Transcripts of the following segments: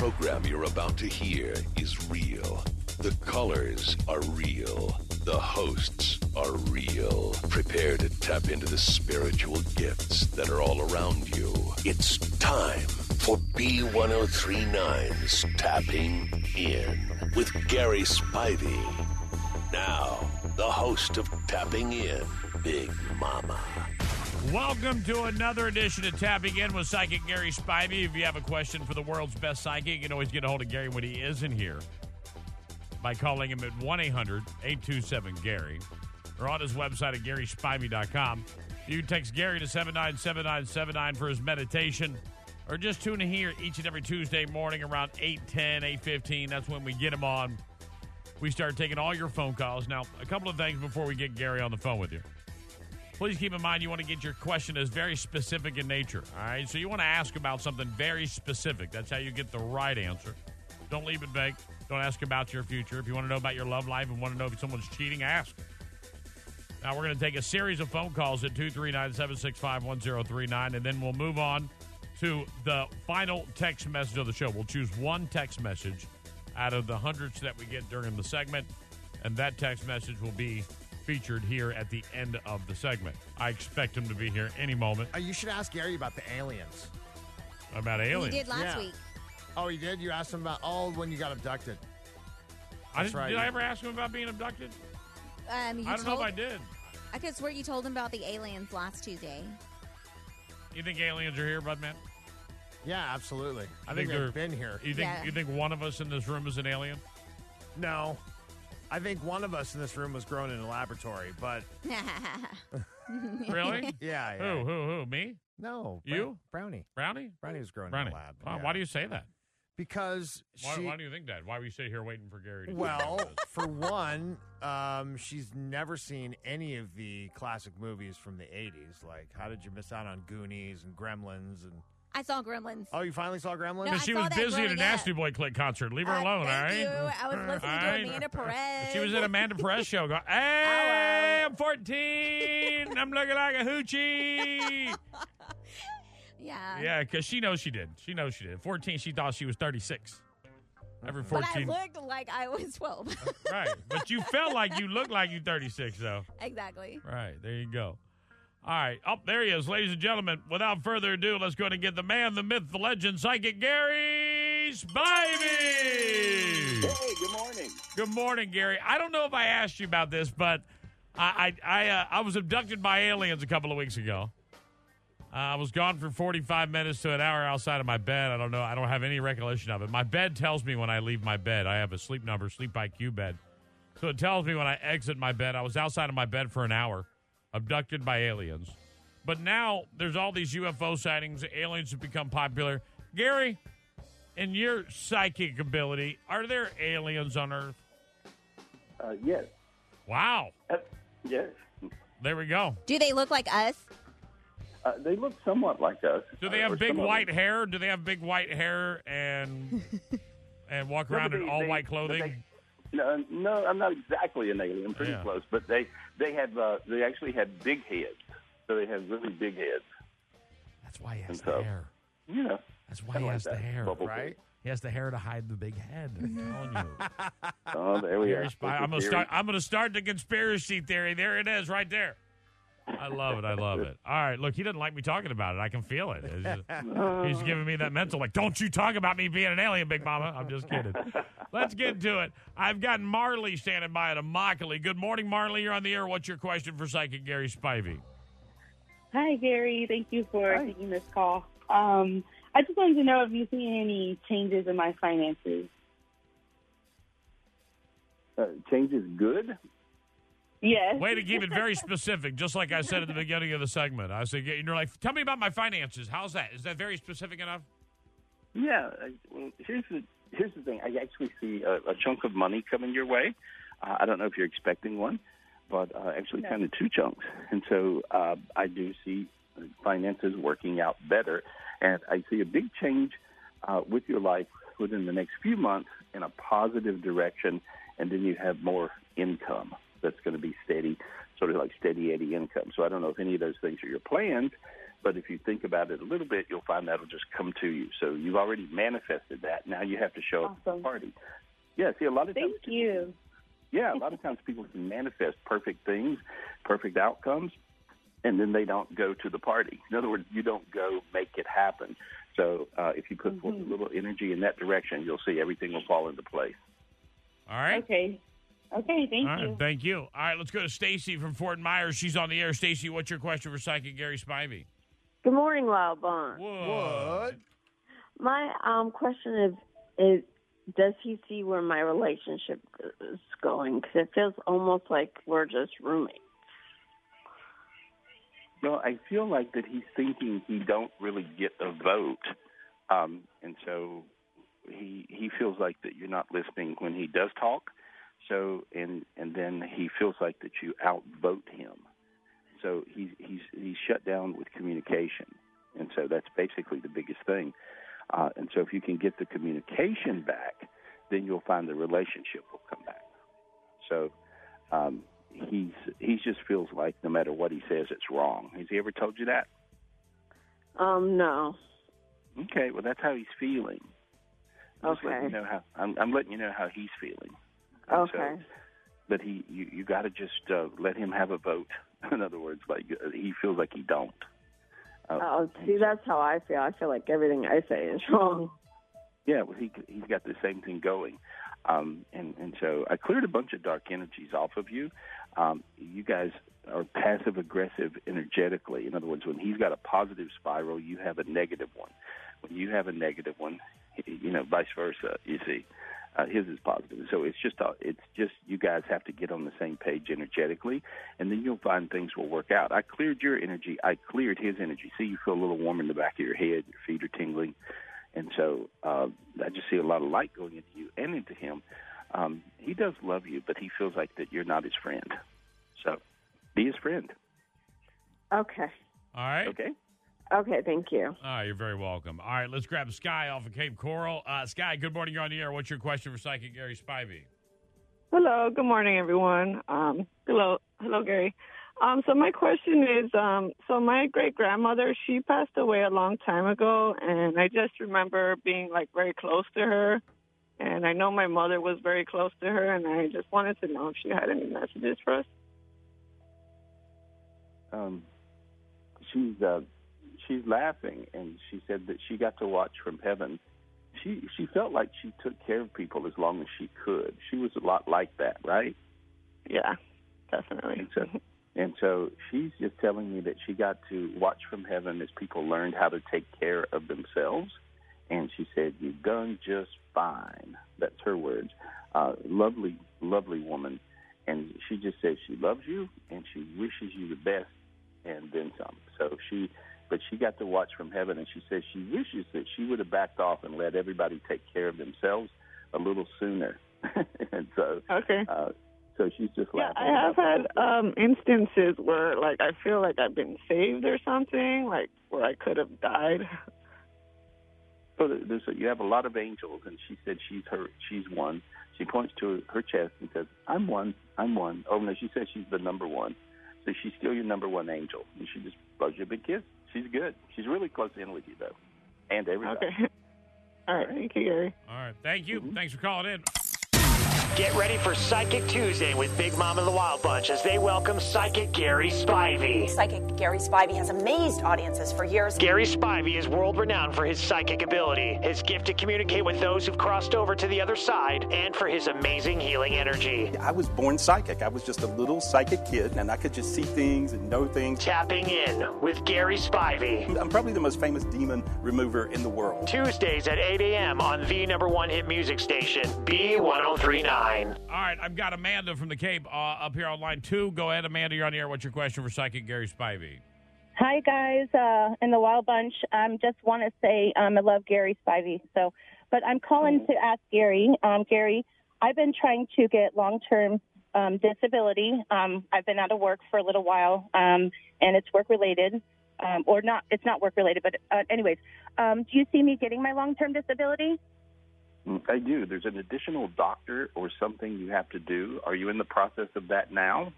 Program you're about to hear is real. The colors are real. The hosts are real. Prepare to tap into the spiritual gifts that are all around you. It's time for B1039's Tapping In with Gary Spivey. Now, the host of Tapping In, Big Mama. Welcome to another edition of Tapping In with Psychic Gary Spivey. If you have a question for the world's best psychic, you can always get a hold of Gary when he isn't here by calling him at 1 800 827 Gary or on his website at GarySpivey.com. You can text Gary to 797979 for his meditation or just tune in here each and every Tuesday morning around 810, 815. That's when we get him on. We start taking all your phone calls. Now, a couple of things before we get Gary on the phone with you. Please keep in mind you want to get your question as very specific in nature. All right. So you want to ask about something very specific. That's how you get the right answer. Don't leave it vague. Don't ask about your future. If you want to know about your love life and want to know if someone's cheating, ask. Now we're going to take a series of phone calls at 239 765 1039, and then we'll move on to the final text message of the show. We'll choose one text message out of the hundreds that we get during the segment, and that text message will be featured here at the end of the segment. I expect him to be here any moment Uh, you should ask Gary about the aliens. about We aliens. did last Yeah. week. Oh, he did? You asked him about oh when you got abducted. I That's didn't, right. Did I ever ask him about being abducted? Um, you I don't told, know if I did. I could swear you told him about the aliens last Tuesday. You think aliens are here, Budman? Yeah, absolutely. I think they're they've been here. You think Yeah. you think one of us in this room is an alien? No, I think one of us in this room was grown in a laboratory, but Really? yeah, yeah. Who? Who? Who? Me? No, You? Brownie. Brownie? Brownie was grown Brownie. in a lab. Why, yeah. why do you say that? Because Why, she. why do you think that? Why we sit here waiting for Gary? To well, for one, um, she's never seen any of the classic movies from the '80s. Like, how did you miss out on Goonies and Gremlins? And I saw Gremlins. oh, you finally saw Gremlins? No, Because I she saw was that busy at a growing Nasty. Boy Klick concert. Leave her Uh, alone, all thank right? you. I was listening to right. Amanda Perez. She was at Amanda Perez show. Going, hey, I'm 14. I'm looking like a hoochie. Yeah. Yeah, because she knows she did. She knows she did. 14, she thought she was 36. Every But I 14. looked like I was 12. right. But you felt like you looked like you 36, though. exactly. Right. There you go. All right. Up there he is, ladies and gentlemen. Without further ado, let's go and get the man, the myth, the legend, psychic Gary Spivey. Hey, good morning. Good morning, Gary. I don't know if I asked you about this, but I I I, uh, I was abducted by aliens a couple of weeks ago. Uh, I was gone for 45 minutes to an hour outside of my bed. I don't know. I don't have any recollection of it. My bed tells me when I leave my bed. I have a sleep number, sleep IQ bed. So it tells me when I exit my bed. I was outside of my bed for an hour, abducted by aliens. But now there's all these UFO sightings. Aliens have become popular. Gary, in your psychic ability, are there aliens on Earth? Uh, yes. Wow. Uh, yes. There we go. Do they look like us? Uh, they look somewhat like us. Do they Uh, have big white them. hair? Do they have big white hair and and walk No, around in all they- white clothing? they- no, no, I'm not exactly an alien. Pretty Yeah. close, but they they have uh, they actually have big heads. So they have really big heads. That's why he has and the so- hair. You know, That's why kinda he like has the hair. bubble right? He has the hair to hide the big head. I'm telling you. Oh, there we are. I'm gonna start. I'm gonna start the conspiracy theory. There it is, right there. I love it. I love it. All right, look, he doesn't like me talking about it. I can feel it. Just- he's giving me that mental, like, don't you talk about me being an alien, Big Mama. I'm just kidding. Let's get to it. I've got Marley standing by at Immokalee. Good morning, Marley. You're on the air. What's your question for Psychic Gary Spivey? Hi, Gary. Thank you for Hi. taking this call. Um, I just wanted to know if you've seen any changes in my finances. Uh, change is good. Yes. Way to keep it very specific, just like I said at the beginning of the segment. I said, you're like, tell me about my finances. How's that? Is that very specific enough? Yeah. Well, here's the here's the thing. I actually see a, a chunk of money coming your way. Uh, I don't know if you're expecting one, but uh, actually, kind of two chunks. And so uh, I do see finances working out better, and I see a big change uh, with your life within the next few months in a positive direction, and then you have more income that's going to be steady, sort of like steady Eddie income. So I don't know if any of those things are your plans, but if you think about it a little bit, you'll find that'll just come to you. So you've already manifested that. Now you have to show up at the party. Yeah, see, a lot of times Thank you. yeah, a lot of times people can manifest perfect things, perfect outcomes, and then they don't go to the party. In other words, you don't go make it happen. So uh, if you put forth a little energy in that direction, you'll see everything will fall into place. All right. Okay. Okay, thank All right, you. thank you. All right, let's go to Stacy from Fort Myers. She's on the air. Stacy, what's your question for Psychic Gary Spivey? Good morning, Wild Bond. What? My um question is, is does he see where my relationship is going? Because it feels almost like we're just roommates. Well, I feel like that he's thinking he don't really get a vote, um, and so he he feels like that you're not listening when he does talk. So and and then he feels like that you outvote him. So he's he's he's shut down with communication, and so that's basically the biggest thing. Uh, and so if you can get the communication back, then you'll find the relationship will come back. So um, he's he just feels like no matter what he says, it's wrong. Has he ever told you that? Um, no. Okay, well that's how he's feeling. I'm just letting Okay. you know how I'm, I'm letting you know how he's feeling. And so- Okay. but he you, you got to just uh, let him have a vote. In other words, like uh, he feels like he don't. Uh, Oh, see, that's how I feel. I feel like everything I say is wrong. Yeah, well, he he's got the same thing going, um, and and so I cleared a bunch of dark energies off of you. Um, you guys are passive aggressive energetically. In other words, when he's got a positive spiral, you have a negative one. When you have a negative one, you know, vice versa. You see, uh, his is positive. So it's just a, it's just you guys have to get on the same page energetically, and then you'll find things will work out. I cleared your energy. I cleared his energy. See, you feel a little warm in the back of your head. Your feet are tingling. And so uh, I just see a lot of light going into you and into him. Um, he does love you, but he feels like that you're not his friend. So be his friend. Okay. All right. Okay. Okay, thank you. All right, you're very welcome. All right, let's grab Sky off of Cape Coral. Uh, Sky, good morning. You're on the air. What's your question for Psychic Gary Spivey? Hello, good morning, everyone. Um, hello, hello, Gary. Um, so my question is, um, so my great grandmother, she passed away a long time ago, and I just remember being like very close to her, and I know my mother was very close to her, and I just wanted to know if she had any messages for us. Um, she's uh, she's laughing, and she said that she got to watch from heaven. She she felt like she took care of people as long as she could. She was a lot like that, right? Yeah, definitely. And so, and so she's just telling me that she got to watch from heaven as people learned how to take care of themselves. And she said, "You've done just fine." That's her words. Uh, lovely, lovely woman. And she just says she loves you and she wishes you the best and then some. So she, but she got to watch from heaven, and she says she wishes that she would have backed off and let everybody take care of themselves a little sooner. and so, Okay. uh, so she's just Yeah, laughing. I have had um instances where like I feel like I've been saved or something, like where I could have died. So there's a, you have a lot of angels, and she said she's her, she's one. She points to her chest and says, "I'm one, I'm one." Oh no, she says she's the number one. So she's still your number one angel, and she just blows you a big kiss. She's good. She's really close in with you though, and everybody. Okay. All right, thank you, Gary. All right, thank you. Mm-hmm. Thanks for calling in. Get ready for Psychic Tuesday with Big Mom and the Wild Bunch as they welcome Psychic Gary Spivey. Psychic Gary Spivey has amazed audiences for years. Gary Spivey is world renowned for his psychic ability, his gift to communicate with those who've crossed over to the other side, and for his amazing healing energy. I was born psychic. I was just a little psychic kid, and I could just see things and know things. Tapping in with Gary Spivey. I'm probably the most famous demon remover in the world. Tuesdays at 8 a.m. on the number one hit music station, B1039. 1039. All right, I've got Amanda from the Cape uh, up here on line two. Go ahead, Amanda. You're on the air. What's your question for Psychic Gary Spivey? Hi guys, uh, in the Wild Bunch. Um, just want to say um, I love Gary Spivey. So, but I'm calling to ask Gary. Um, Gary, I've been trying to get long-term um, disability. Um, I've been out of work for a little while, um, and it's work-related, um, or not. It's not work-related, but uh, anyways, um, do you see me getting my long-term disability? Mm, I do. There's an additional doctor or something you have to do. Are you in the process of that now?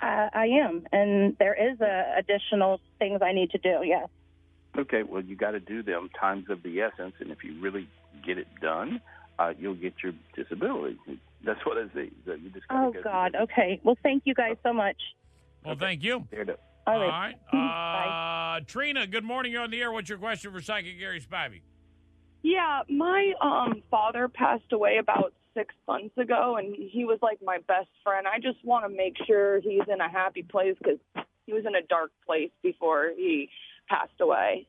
Uh, I am, and there is uh, additional things I need to do. Yes. Okay, well, you got to do them times of the essence, and if you really get it done, uh, you'll get your disability. That's what I say. So you just Oh go- God. Okay. Well, thank you guys so much. Well, thank you. There to- All All right. right. Uh, Trina, good morning. You're on the air. What's your question for Psychic Gary Spivey? Yeah, my um father passed away about six months ago, and he was like my best friend. I just want to make sure he's in a happy place because he was in a dark place before he passed away.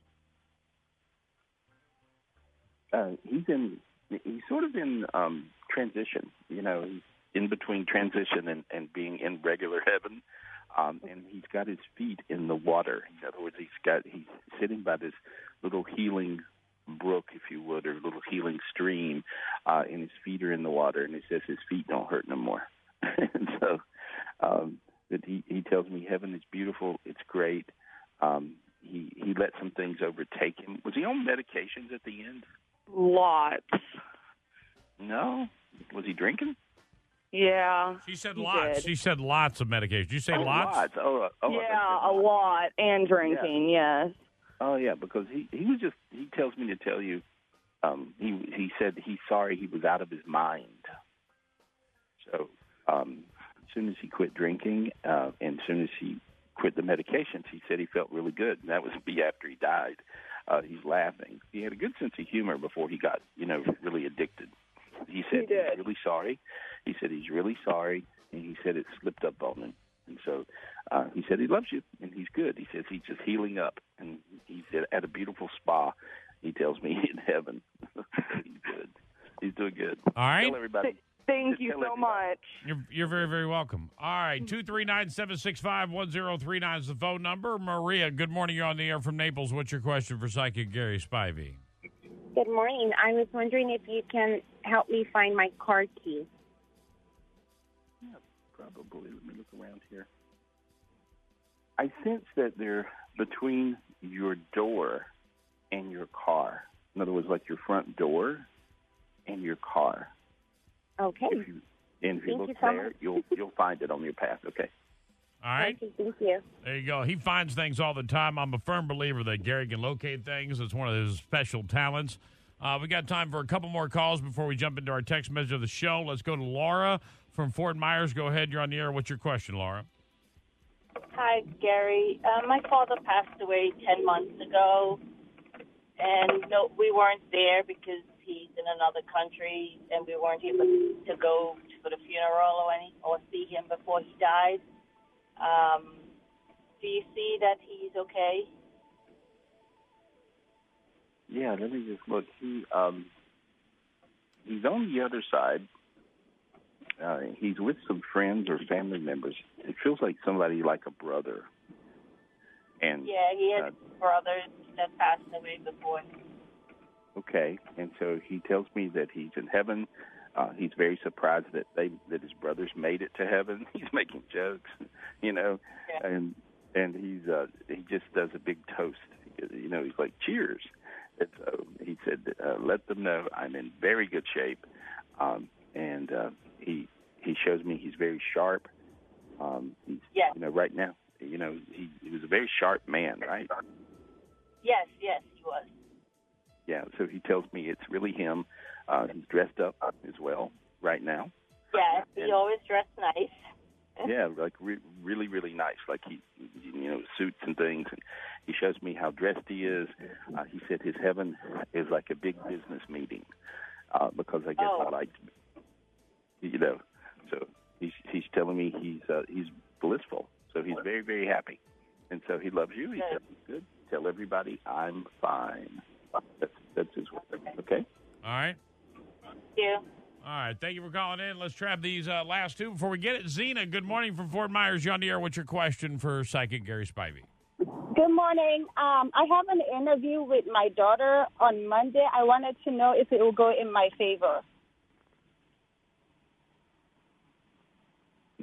uh, he's in he's sort of in um transition you know he's in between transition and and being in regular heaven um and he's got his feet in the water in other words he's got he's sitting by this little healing brook if you would or a little healing stream uh and his feet are in the water and he says his feet don't hurt no more and so um that he he tells me heaven is beautiful it's great um he he let some things overtake him was he on medications at the end Lots. no. Was he drinking? Yeah. She said he lots. did. She said lots of medication. Did you say oh, lots? Oh, uh, oh, I thought you yeah, a lots. lot and drinking. Yes. Oh, yeah, because he he was just he tells me to tell you. Um, he he said he's sorry he was out of his mind. So um, as soon as he quit drinking, uh, and as soon as he quit the medications, he said he felt really good, and that was be after he died. Uh, he's laughing. He had a good sense of humor before he got, you know, really addicted. He said He he's really sorry. He said he's really sorry, and he said it slipped up on him. And so uh, he said he loves you, and he's good. He says he's just healing up, at, at a beautiful spa. He tells me in heaven. he's good. He's doing good. All right. Tell everybody. Thank you so much. You're, you're very, very welcome. All right. 239 765 1039 is the phone number. Maria, good morning. You're on the air from Naples. What's your question for Psychic Gary Spivey? Good morning. I was wondering if you can help me find my car key. Yeah, probably. Let me look around here. I sense that they're between your door and your car. In other words, like your front door and your car. Okay. If you, and if you Thank look you so there, much. you'll you'll find it on your path. Okay. All right. Okay, thank you. There you go. He finds things all the time. I'm a firm believer that Gary can locate things. It's one of his special talents. Uh, we got time for a couple more calls before we jump into our text message of the show. Let's go to Laura from Fort Myers. Go ahead. You're on the air. What's your question, Laura? Hi, Gary. Uh, my father passed away 10 months ago, and no, we weren't there because he's in another country, and we weren't able to go for the funeral or any or see him before he died. Um, do you see that he's okay? Yeah. Let me just look. He um he's on the other side. Uh, he's with some friends or family members. It feels like somebody like a brother. And Yeah, he uh, brothers that passed away before. Okay, and so he tells me that he's in heaven. Uh, he's very surprised that they that his brothers made it to heaven. He's making jokes, you know, and and he's uh, he just does a big toast. You know, he's like cheers. And so he said, uh, "Let them know I'm in very good shape." Um, and uh, he he shows me he's very sharp. Um, he's Yeah. you know right now, you know, he he was a very sharp man, right? Yes, yes, he was. Yeah, so he tells me it's really him. Uh, he's dressed up as well right now. Yes, he And- always dressed nice. Yeah, like re- really, really nice. Like he, you know, suits and things. And he shows me how dressed he is. Uh, he said his heaven is like a big business meeting uh, because I guess Oh. I like, you know. So he's he's telling me he's uh, he's blissful. So he's very, very happy, and so he loves you. He said he's good. Tell everybody I'm fine. That's that's his word. Okay. All right. Thank you. All right. Thank you for calling in. Let's trap these uh, last two before we get it. Zena, good morning from Fort Myers. You're on the air. What's your question for psychic Gary Spivey? Good morning. Um, I have an interview with my daughter on Monday. I wanted to know if it will go in my favor.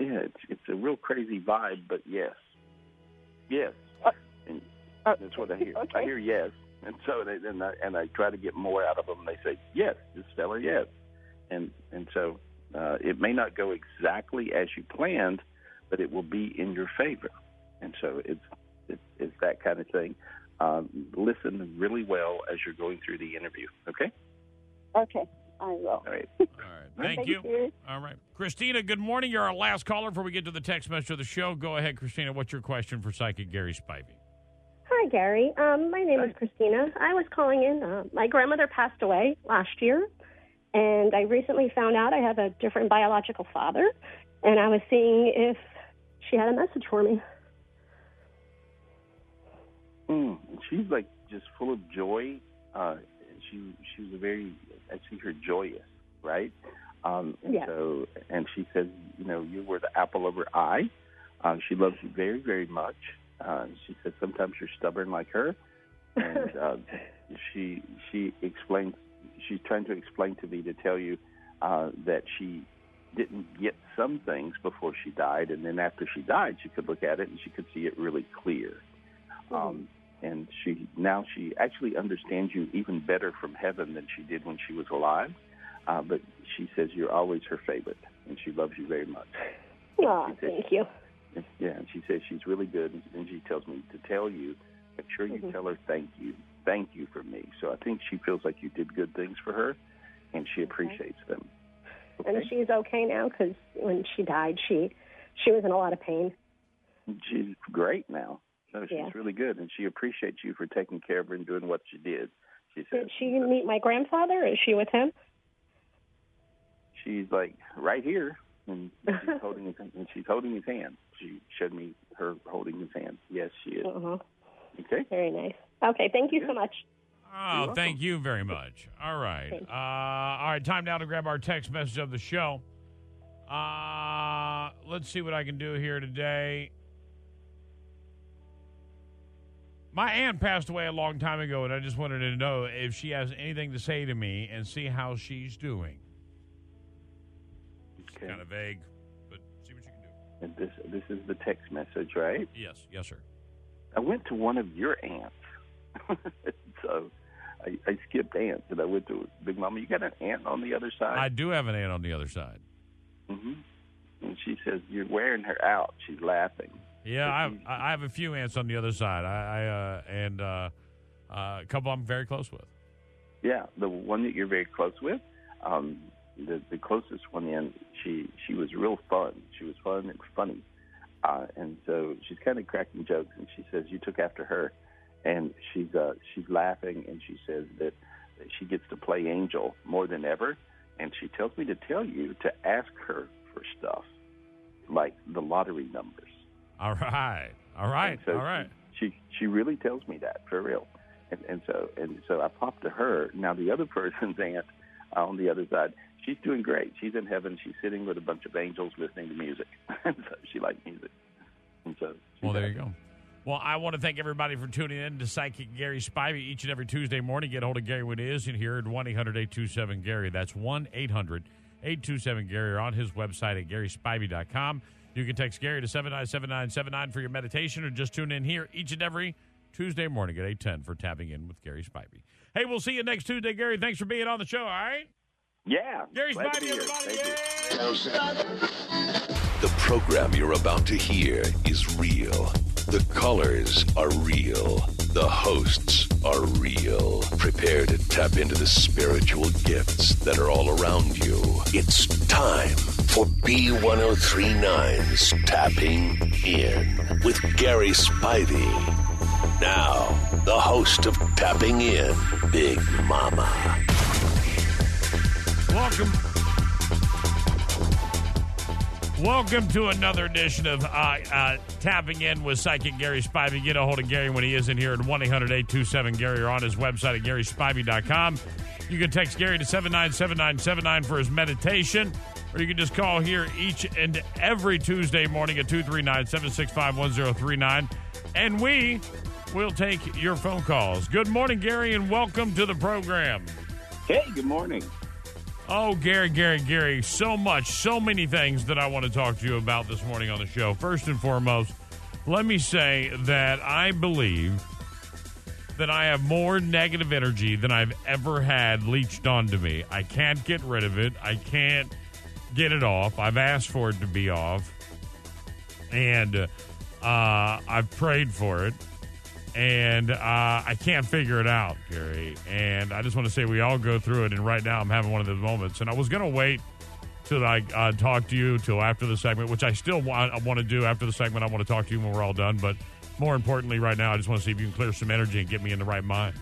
Yeah, it's it's a real crazy vibe, but yes, yes, and that's what I hear. I hear yes, and so they, and I and I try to get more out of them. They say yes, just tell her yes, and and so uh, it may not go exactly as you planned, but it will be in your favor, and so it's it's, it's that kind of thing. Um, listen really well as you're going through the interview. Okay. Okay, I will. All right. All right. Thank, you. All right. Christina, good morning. You're our last caller before we get to the text message of the show. Go ahead, Christina. What's your question for psychic Gary Spivey? Hi, Gary. Um, my name is Christina. I was calling in. Uh, my grandmother passed away last year, and I recently found out I have a different biological father, and I was seeing if she had a message for me. Mm, she's like just full of joy. Uh, she she's a very I see her joyous, right? Um, and Yes. so and she says, you know, you were the apple of her eye. Uh, she loves you very very much. Uh, she said sometimes you're stubborn like her, and uh, she she explains she's trying to explain to me to tell you uh, that she didn't get some things before she died, and then after she died, she could look at it and she could see it really clear. Um, and she now she actually understands you even better from heaven than she did when she was alive. Uh, but she says you're always her favorite, and she loves you very much. Oh, thank you. Yeah, and she says she's really good, and- she tells me to tell you, make sure you Mhm. tell her thank you, thank you for me. So I think she feels like you did good things for her, and she appreciates them. And she's okay now because when she died, she she was in a lot of pain. She's great now. So she's Yeah. really good, and she appreciates you for taking care of her and doing what she did. She says Did she meet my grandfather? Is she with him? she's like right here, and she's holding his and she's holding his hand. She showed me her holding his hand. Yes, she is. Uh-huh. Okay. Very nice. Okay, thank you so much. Oh, thank you very much. All right. Uh, all right, time now to grab our text message of the show. Uh, let's see what I can do here today. My aunt passed away a long time ago, and I just wanted to know if she has anything to say to me and see how she's doing. Okay. Kind of vague, but see what you can do. And this this is the text message, right? Yes, yes, sir. I went to one of your aunts, so I, I skipped aunts and I went to Big Mama. You got an aunt on the other side? I do have an aunt on the other side. hmm And she says you're wearing her out. She's laughing. Yeah, I have, I have a few aunts on the other side. I, I uh, and uh, uh, a couple I'm very close with. Yeah, the one that you're very close with, um, the the closest one in, she she was real fun. She was fun and funny, uh, and so she's kind of cracking jokes. And she says you took after her, and she's uh, she's laughing, and she says that, that she gets to play angel more than ever. And she tells me to tell you to ask her for stuff like the lottery numbers. All right, all right, so all right. She she really tells me that for real, and and so and so I popped to her. Now the other person's aunt uh, on the other side, she's doing great. She's in heaven. She's sitting with a bunch of angels listening to music, and so she likes music. And so Well, there you go. Well, I want to thank everybody for tuning in to Psychic Gary Spivey each and every Tuesday morning. Get hold of Gary when he is in here at 1 800 827 Gary. That's 1 800 827 Gary or on his website at GarySpivey.com. You can text Gary to 797979 for your meditation or just tune in here each and every Tuesday morning at 810 for tapping in with Gary Spivey. Hey, we'll see you next Tuesday, Gary. Thanks for being on the show, all right? Yeah. Gary glad Spivey, here. everybody. Thank you. The program you're about to hear is real. The colors are real. The hosts are real. Prepare to tap into the spiritual gifts that are all around you. It's time for B1039's Tapping In with Gary Spivey. Now, the host of Tapping In, Big Mama. Welcome. Welcome to another edition of uh, uh, Tapping In with Psychic Gary Spivey. Get a hold of Gary when he is in here at 1 800 827 Gary or on his website at GarySpivey.com. You can text Gary to 797979 for his meditation, or you can just call here each and every Tuesday morning at 239 765 1039. And we will take your phone calls. Good morning, Gary, and welcome to the program. Hey, good morning. Oh, Gary, Gary, Gary, so much, so many things that I want to talk to you about this morning on the show. First and foremost, let me say that I believe that I have more negative energy than I've ever had leached onto me. I can't get rid of it. I can't get it off. I've asked for it to be off. And uh, I've prayed for it and uh, I can't figure it out, Gary. And I just want to say we all go through it, and right now I'm having one of those moments. And I was going to wait till I uh, talk to you till after the segment, which I still want, I want to do after the segment. I want to talk to you when we're all done. But more importantly, right now, I just want to see if you can clear some energy and get me in the right mind.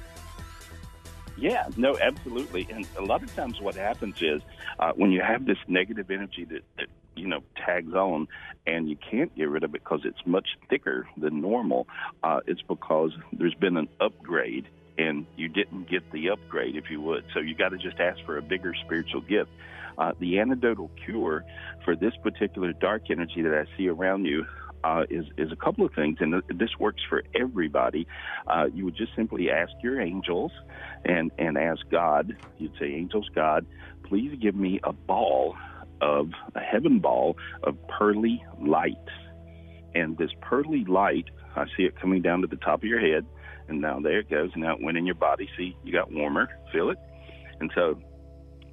Yeah, no, absolutely. And a lot of times, what happens is uh, when you have this negative energy that, that you know tags on, and you can't get rid of it because it's much thicker than normal. Uh, it's because there's been an upgrade, and you didn't get the upgrade, if you would. So you got to just ask for a bigger spiritual gift. Uh, the antidotal cure for this particular dark energy that I see around you uh, is is a couple of things, and this works for everybody. Uh, you would just simply ask your angels, and and ask God. You'd say, "Angels, God, please give me a ball of a heaven ball of pearly light, and this pearly light, I see it coming down to the top of your head, and now there it goes. Now it went in your body. See, you got warmer. Feel it, and so."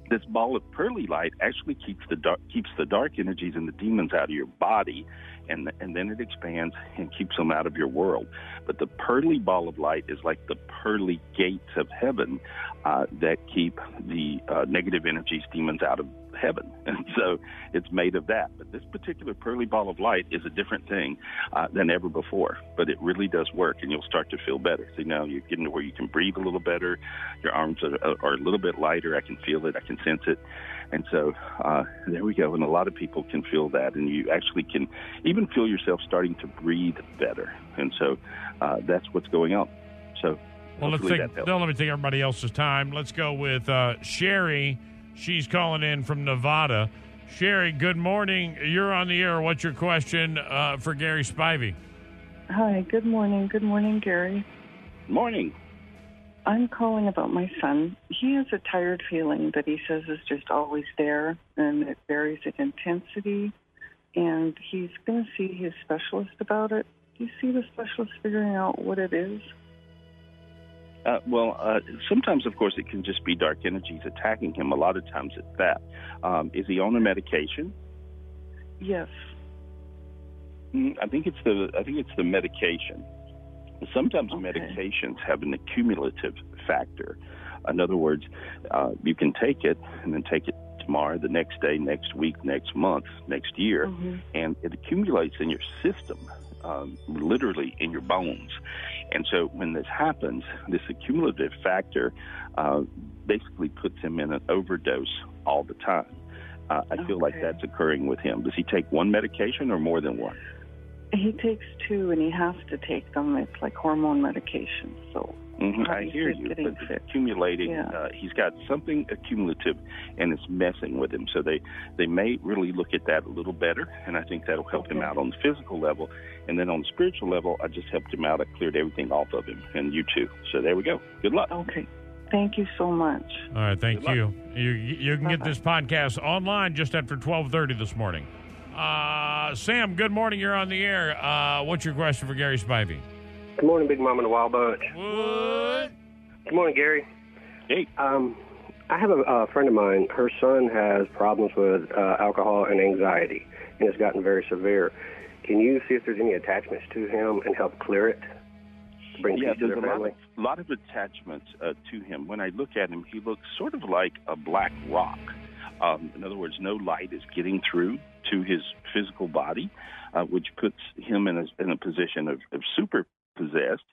This ball of pearly light actually keeps the dark keeps the dark energies and the demons out of your body, and and then it expands and keeps them out of your world. But the pearly ball of light is like the pearly gates of heaven uh, that keep the uh, negative energies, demons out of heaven. And so it's made of that. But this particular pearly ball of light is a different thing uh, than ever before. But it really does work, and you'll start to feel better. So now you're getting to where you can breathe a little better. Your arms are, are a little bit lighter. I can feel it. I can sense it. And so uh, there we go. And a lot of people can feel that, and you actually can even feel yourself starting to breathe better. And so uh, that's what's going on. So well, let's take, don't let me take everybody else's time. Let's go with uh, Sherry. She's calling in from Nevada. Sherry, good morning. You're on the air. What's your question uh, for Gary Spivey? Hi, good morning. Good morning, Gary. Morning. I'm calling about my son. He has a tired feeling that he says is just always there, and it varies in intensity. And he's going to see his specialist about it. Do you see the specialist figuring out what it is? Uh, well, uh, sometimes, of course, it can just be dark energies attacking him. A lot of times, it's that. Um, is he on a medication? Yes. Mm, I think it's the I think it's the medication. Sometimes okay. medications have an accumulative factor. In other words, uh, you can take it and then take it tomorrow, the next day, next week, next month, next year, mm-hmm. and it accumulates in your system, um, literally in your bones. And so when this happens, this accumulative factor uh, basically puts him in an overdose all the time. Uh, I okay. feel like that's occurring with him. Does he take one medication or more than one? He takes two, and he has to take them. It's like hormone medication. So mm-hmm. I hear you, but it's accumulating. Yeah. Uh, he's got something accumulative, and it's messing with him. So they they may really look at that a little better, and I think that'll help okay. him out on the physical level, and then on the spiritual level, I just helped him out. I cleared everything off of him, and you too. So there we go. Good luck. Okay. Thank you so much. All right, thank Good you. You you can get Bye-bye. this podcast online just after twelve thirty this morning. Uh, Sam, good morning. You're on the air. Uh, what's your question for Gary Spivey? Good morning, Big Mama and the Wild Bunch. What? Good morning, Gary. Hey. Um, I have a, a friend of mine. Her son has problems with uh, alcohol and anxiety, and it's gotten very severe. Can you see if there's any attachments to him and help clear it? Bring yeah, peace to there's their a lot of, lot of attachments uh, to him. When I look at him, he looks sort of like a black rock. Um, in other words, no light is getting through to his physical body, uh, which puts him in a, in a position of, of super possessed.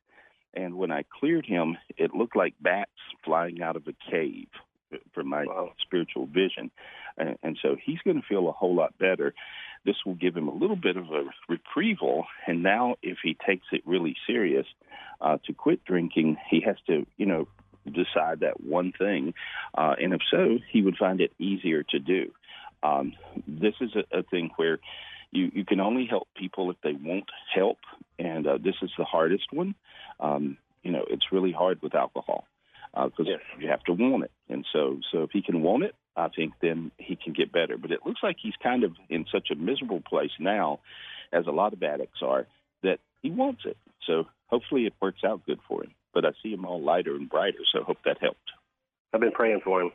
And when I cleared him, it looked like bats flying out of a cave from my spiritual vision. And, and so he's going to feel a whole lot better. This will give him a little bit of a reprieval. And now, if he takes it really serious uh, to quit drinking, he has to, you know, decide that one thing, uh, and if so, he would find it easier to do. Um, this is a, a thing where you you can only help people if they won't help, and uh, this is the hardest one. Um, you know, it's really hard with alcohol because you have to want it, and so so if he can want it, I think then he can get better. But it looks like he's kind of in such a miserable place now, as a lot of addicts are, that he wants it. So hopefully it works out good for him. But I see him all lighter and brighter, so hope that helped. I've been praying for him.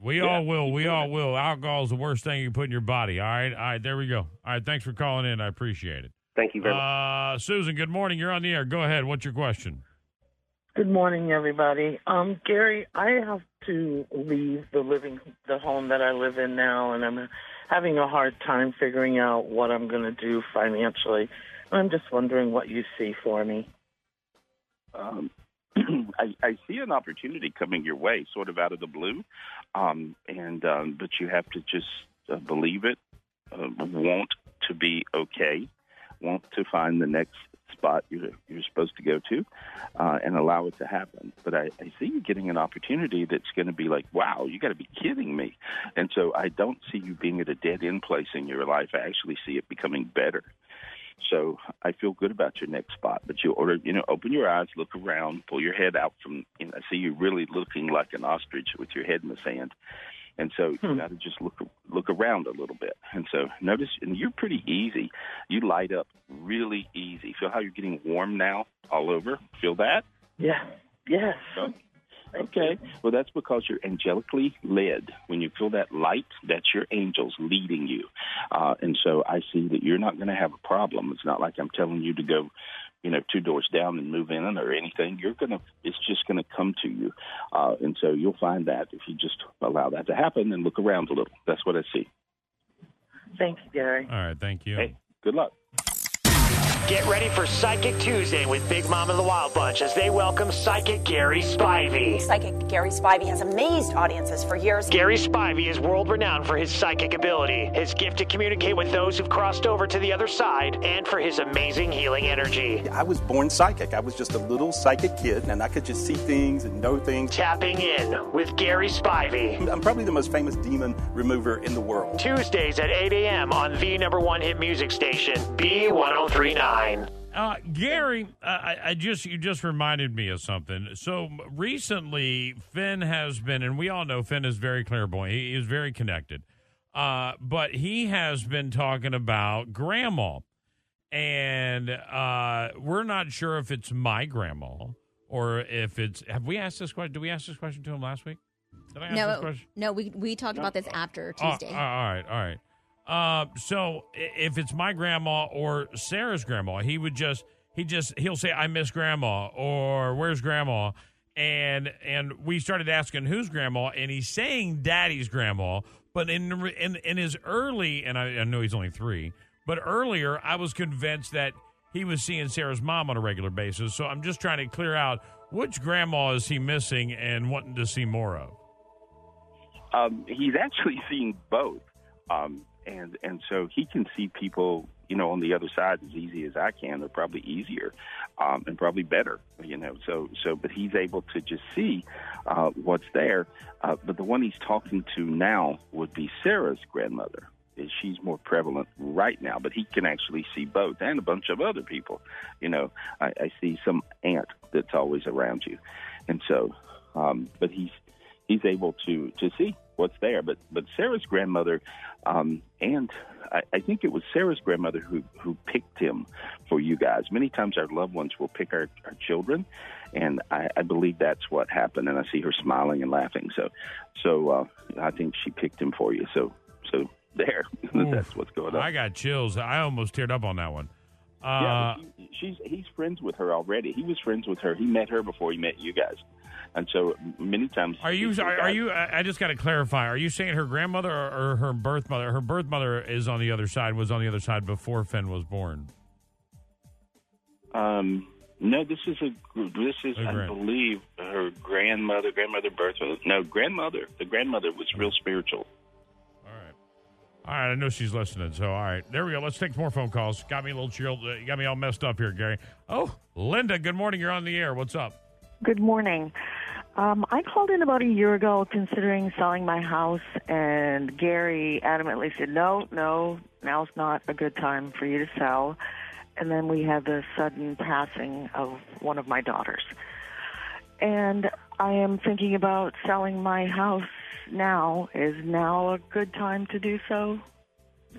We all will. We all will. Alcohol is the worst thing you can put in your body. All right. All right. There we go. All right. Thanks for calling in. I appreciate it. Thank you very much. Uh, Susan, good morning. You're on the air. Go ahead. What's your question? Good morning, everybody. Um, Gary, I have to leave the living the home that I live in now, and I'm having a hard time figuring out what I'm going to do financially. I'm just wondering what you see for me. Um, I, I see an opportunity coming your way, sort of out of the blue, um, and um, but you have to just uh, believe it, uh, want to be okay, want to find the next spot you're, you're supposed to go to, uh, and allow it to happen. But I, I see you getting an opportunity that's going to be like, wow, you got to be kidding me. And so I don't see you being at a dead end place in your life. I actually see it becoming better. So I feel good about your next spot. But you order, you know, open your eyes, look around, pull your head out from. You know, I see you really looking like an ostrich with your head in the sand. And so you hmm. got to just look look around a little bit. And so notice, and you're pretty easy. You light up really easy. Feel how you're getting warm now all over. Feel that? Yeah. Yes. Okay. Well, that's because you're angelically led. When you feel that light, that's your angels leading you. Uh, and so I see that you're not going to have a problem. It's not like I'm telling you to go, you know, two doors down and move in or anything. You're going to, it's just going to come to you. Uh, and so you'll find that if you just allow that to happen and look around a little. That's what I see. Thank you, Gary. All right. Thank you. Hey, good luck. Get ready for Psychic Tuesday with Big Mom and the Wild Bunch as they welcome Psychic Gary Spivey. Psychic Gary Spivey has amazed audiences for years. Gary Spivey is world renowned for his psychic ability, his gift to communicate with those who've crossed over to the other side, and for his amazing healing energy. I was born psychic. I was just a little psychic kid, and I could just see things and know things. Tapping in with Gary Spivey. I'm probably the most famous demon remover in the world. Tuesdays at 8 a.m. on the number one hit music station, B1039. Uh, Gary, uh, I, I just you just reminded me of something. So recently, Finn has been, and we all know Finn is very clairvoyant. He is very connected, uh, but he has been talking about grandma, and uh, we're not sure if it's my grandma or if it's. Have we asked this question? Did we ask this question to him last week? Did I ask this No, question? no, we we talked about this after Oh, Tuesday. all right, all right. Uh, so if it's my grandma or Sarah's grandma, he would just he just he'll say I miss grandma or where's grandma, and and we started asking who's grandma, and he's saying daddy's grandma, but in in in his early and I, I know he's only three, but earlier I was convinced that he was seeing Sarah's mom on a regular basis. So I'm just trying to clear out which grandma is he missing and wanting to see more of. Um, he's actually seeing both, um, and and so he can see people, you know, on the other side as easy as I can, or probably easier, um, and probably better, you know. So so, but he's able to just see uh, what's there. Uh, but the one he's talking to now would be Sarah's grandmother. She's more prevalent right now, but he can actually see both and a bunch of other people. You know, I, I see some aunt that's always around you, and so, um, but he's he's able to to see what's there. But but Sarah's grandmother, um, and I, I think it was Sarah's grandmother who who picked him for you guys. Many times our loved ones will pick our, our children, and I, I believe that's what happened. And I see her smiling and laughing. So so uh, I think she picked him for you. So so there, that's what's going on. I got chills. I almost teared up on that one. Uh, yeah, he, she's he's friends with her already. He was friends with her. He met her before he met you guys, and so many times. Are you? Are, are you? I just got to clarify. Are you saying her grandmother or, or her birth mother? Her birth mother is on the other side. Was on the other side before Finn was born. Um, no, this is a this is I believe her grandmother, grandmother, birth mother. No, grandmother. The grandmother was real spiritual. All right, all right. I know she's listening. So, all right, there we go. Let's take more phone calls. Got me a little chilled. Uh, got me all messed up here, Gary. Oh, Linda. Good morning. You're on the air. What's up? Good morning. Um, I called in about a year ago considering selling my house, and Gary adamantly said, no, no, now's not a good time for you to sell. And then we had the sudden passing of one of my daughters. And I am thinking about selling my house now. Is now a good time to do so?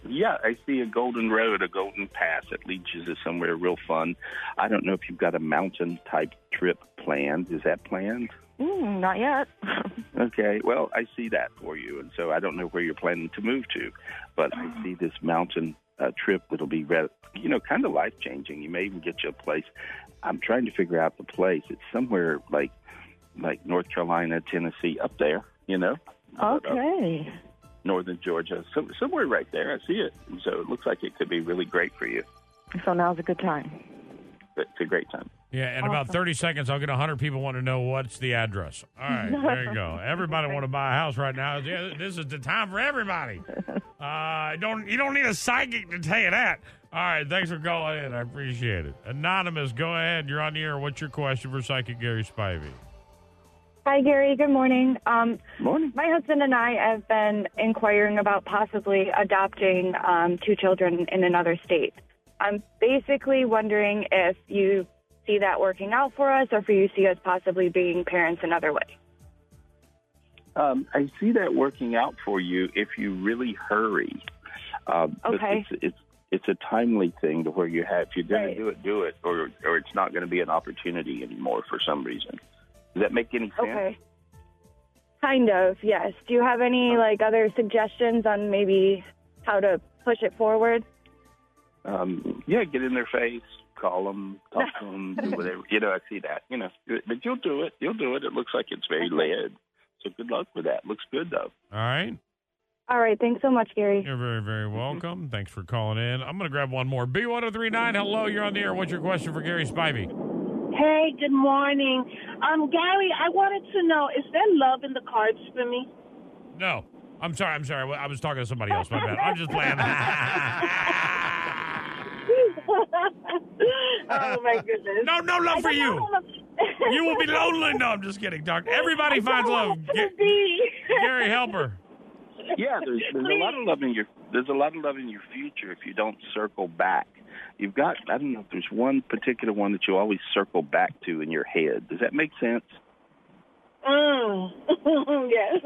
Yeah, I see a golden road, a golden path that leads you to somewhere real fun. I don't know if you've got a mountain type trip planned. Is that planned? Mm, not yet. Okay, well, I see that for you, and so I don't know where you're planning to move to, but I see this mountain uh, trip that'll be, re- you know, kind of life changing. You may even get you a place. I'm trying to figure out the place. It's somewhere like, like North Carolina, Tennessee, up there. You know, Okay. Northern Georgia, some, somewhere right there. I see it, and so it looks like it could be really great for you. So now's a good time. It's a great time. Yeah, in about 30 seconds, I'll get 100 people want to know what's the address. All right, there you go. Everybody want to buy a house right now. Yeah, This is the time for everybody. Uh, don't You don't need a psychic to tell you that. All right, thanks for calling in. I appreciate it. Anonymous, go ahead. You're on the air. What's your question for Psychic Gary Spivey? Hi, Gary. Good morning. Um, morning. My husband and I have been inquiring about possibly adopting um, two children in another state. I'm basically wondering if you see that working out for us or if you see us possibly being parents another way. Um, I see that working out for you if you really hurry. Um, Okay. It's, it's it's a timely thing to where you have if you're going Right. to do it, do it, or or it's not going to be an opportunity anymore for some reason. Does that make any sense? Okay. Kind of, yes. Do you have any like other suggestions on maybe how to push it forward? Um, yeah, get in their face, call them, talk to them, do whatever. You know, I see that. You know, but you'll do it. You'll do it. It looks like it's very led. So good luck with that. Looks good though. All right. All right. Thanks so much, Gary. You're very, very welcome. Thanks for calling in. I'm going to grab one more. B1039, hello. You're on the air. What's your question for Gary Spivey? Hey, good morning. Um, Gary, I wanted to know, is there love in the cards for me? No. I'm sorry. I'm sorry. I was talking to somebody else. My bad. I'm just playing. oh my goodness. No, no love I for you. wanna- you will be lonely. No, I'm just kidding, Doc. Everybody I finds love. want to Ga- be. Gary, help her. Yeah, there's there's a lot of love in your there's a lot of love in your future if you don't circle back. You've got I don't know if there's one particular one that you always circle back to in your head. Does that make sense? Mm. yes.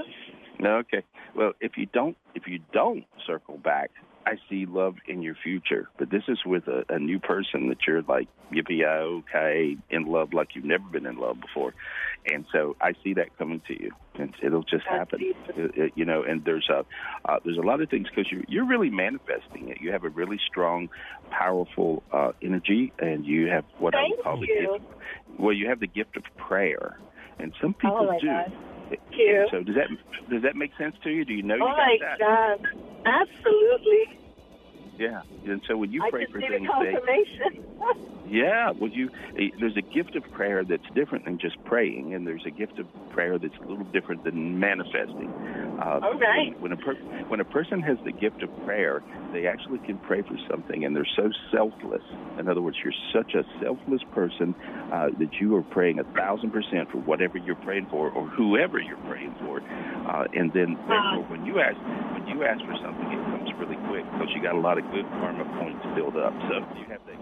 Okay. Well, if you don't if you don't circle back, I see love in your future. But this is with a, a new person that you're like yippee okay in love like you've never been in love before, and so I see that coming to you, and it'll just happen. It- it- you know, and there's a uh, there's a lot of things because you're you're really manifesting it. You have a really strong, powerful uh, energy, and you have what I would call the gift. Well, you have the gift of prayer, and some people Oh, do. God. You. So does that does that make sense to you? Do you know you oh got my? God. Absolutely. Yeah, and so when you I pray just for things, they, confirmation. yeah, well, you eh, there's a gift of prayer that's different than just praying, and there's a gift of prayer that's a little different than manifesting. Uh, Okay. When, when a per, when a person has the gift of prayer, they actually can pray for something, and they're so selfless. In other words, you're such a selfless person uh, that you are praying a thousand percent for whatever you're praying for, or whoever you're praying for, uh, and then therefore, when you ask when you ask for something, it comes really quick because you got a lot of good karma points built up. So you have that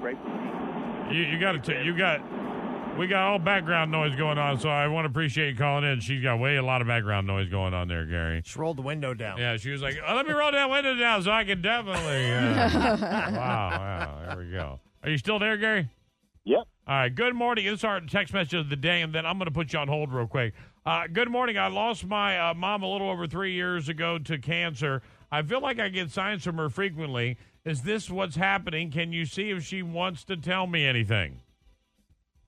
gift. So hey, pray for me. You, you got to. You got. We got all background noise going on, so I want to appreciate you calling in. She's got way a lot of background noise going on there, Gary. She rolled the window down. Yeah, she was like, oh, "Let me roll that window down so I can definitely." Uh, wow, wow, there we go. Are you still there, Gary? Yep. All right. Good morning. This is our text message of the day, and then I'm going to put you on hold real quick. Uh, good morning. I lost my uh, mom a little over three years ago to cancer. I feel like I get signs from her frequently. Is this what's happening? Can you see if she wants to tell me anything?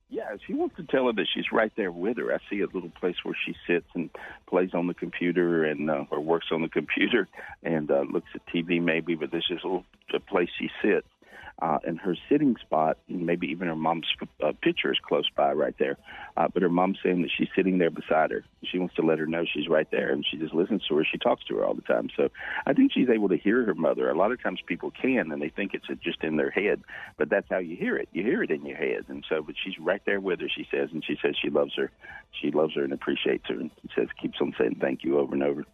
Yeah, she wants to tell her that she's right there with her. I see a little place where she sits and plays on the computer and uh, or works on the computer and uh, looks at TV maybe, but this is a little a place she sits. Uh, and her sitting spot, maybe even her mom's uh, picture is close by right there. Uh, but her mom's saying that she's sitting there beside her. She wants to let her know she's right there, and she just listens to her. She talks to her all the time. So I think she's able to hear her mother. A lot of times people can, and they think it's just in their head, but that's how you hear it. You hear it in your head, and so. But she's right there with her. She says, and she says she loves her. She loves her and appreciates her, and says keeps on saying thank you over and over.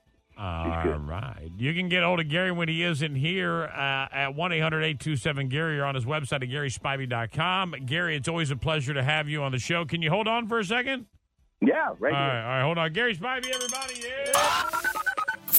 All right. You can get hold of Gary when he isn't here uh, at 1 800 827 Gary or on his website at GarySpivey.com. Gary, it's always a pleasure to have you on the show. Can you hold on for a second? Yeah, right all here. Right, all right, hold on. Gary Spivey, everybody. Yeah.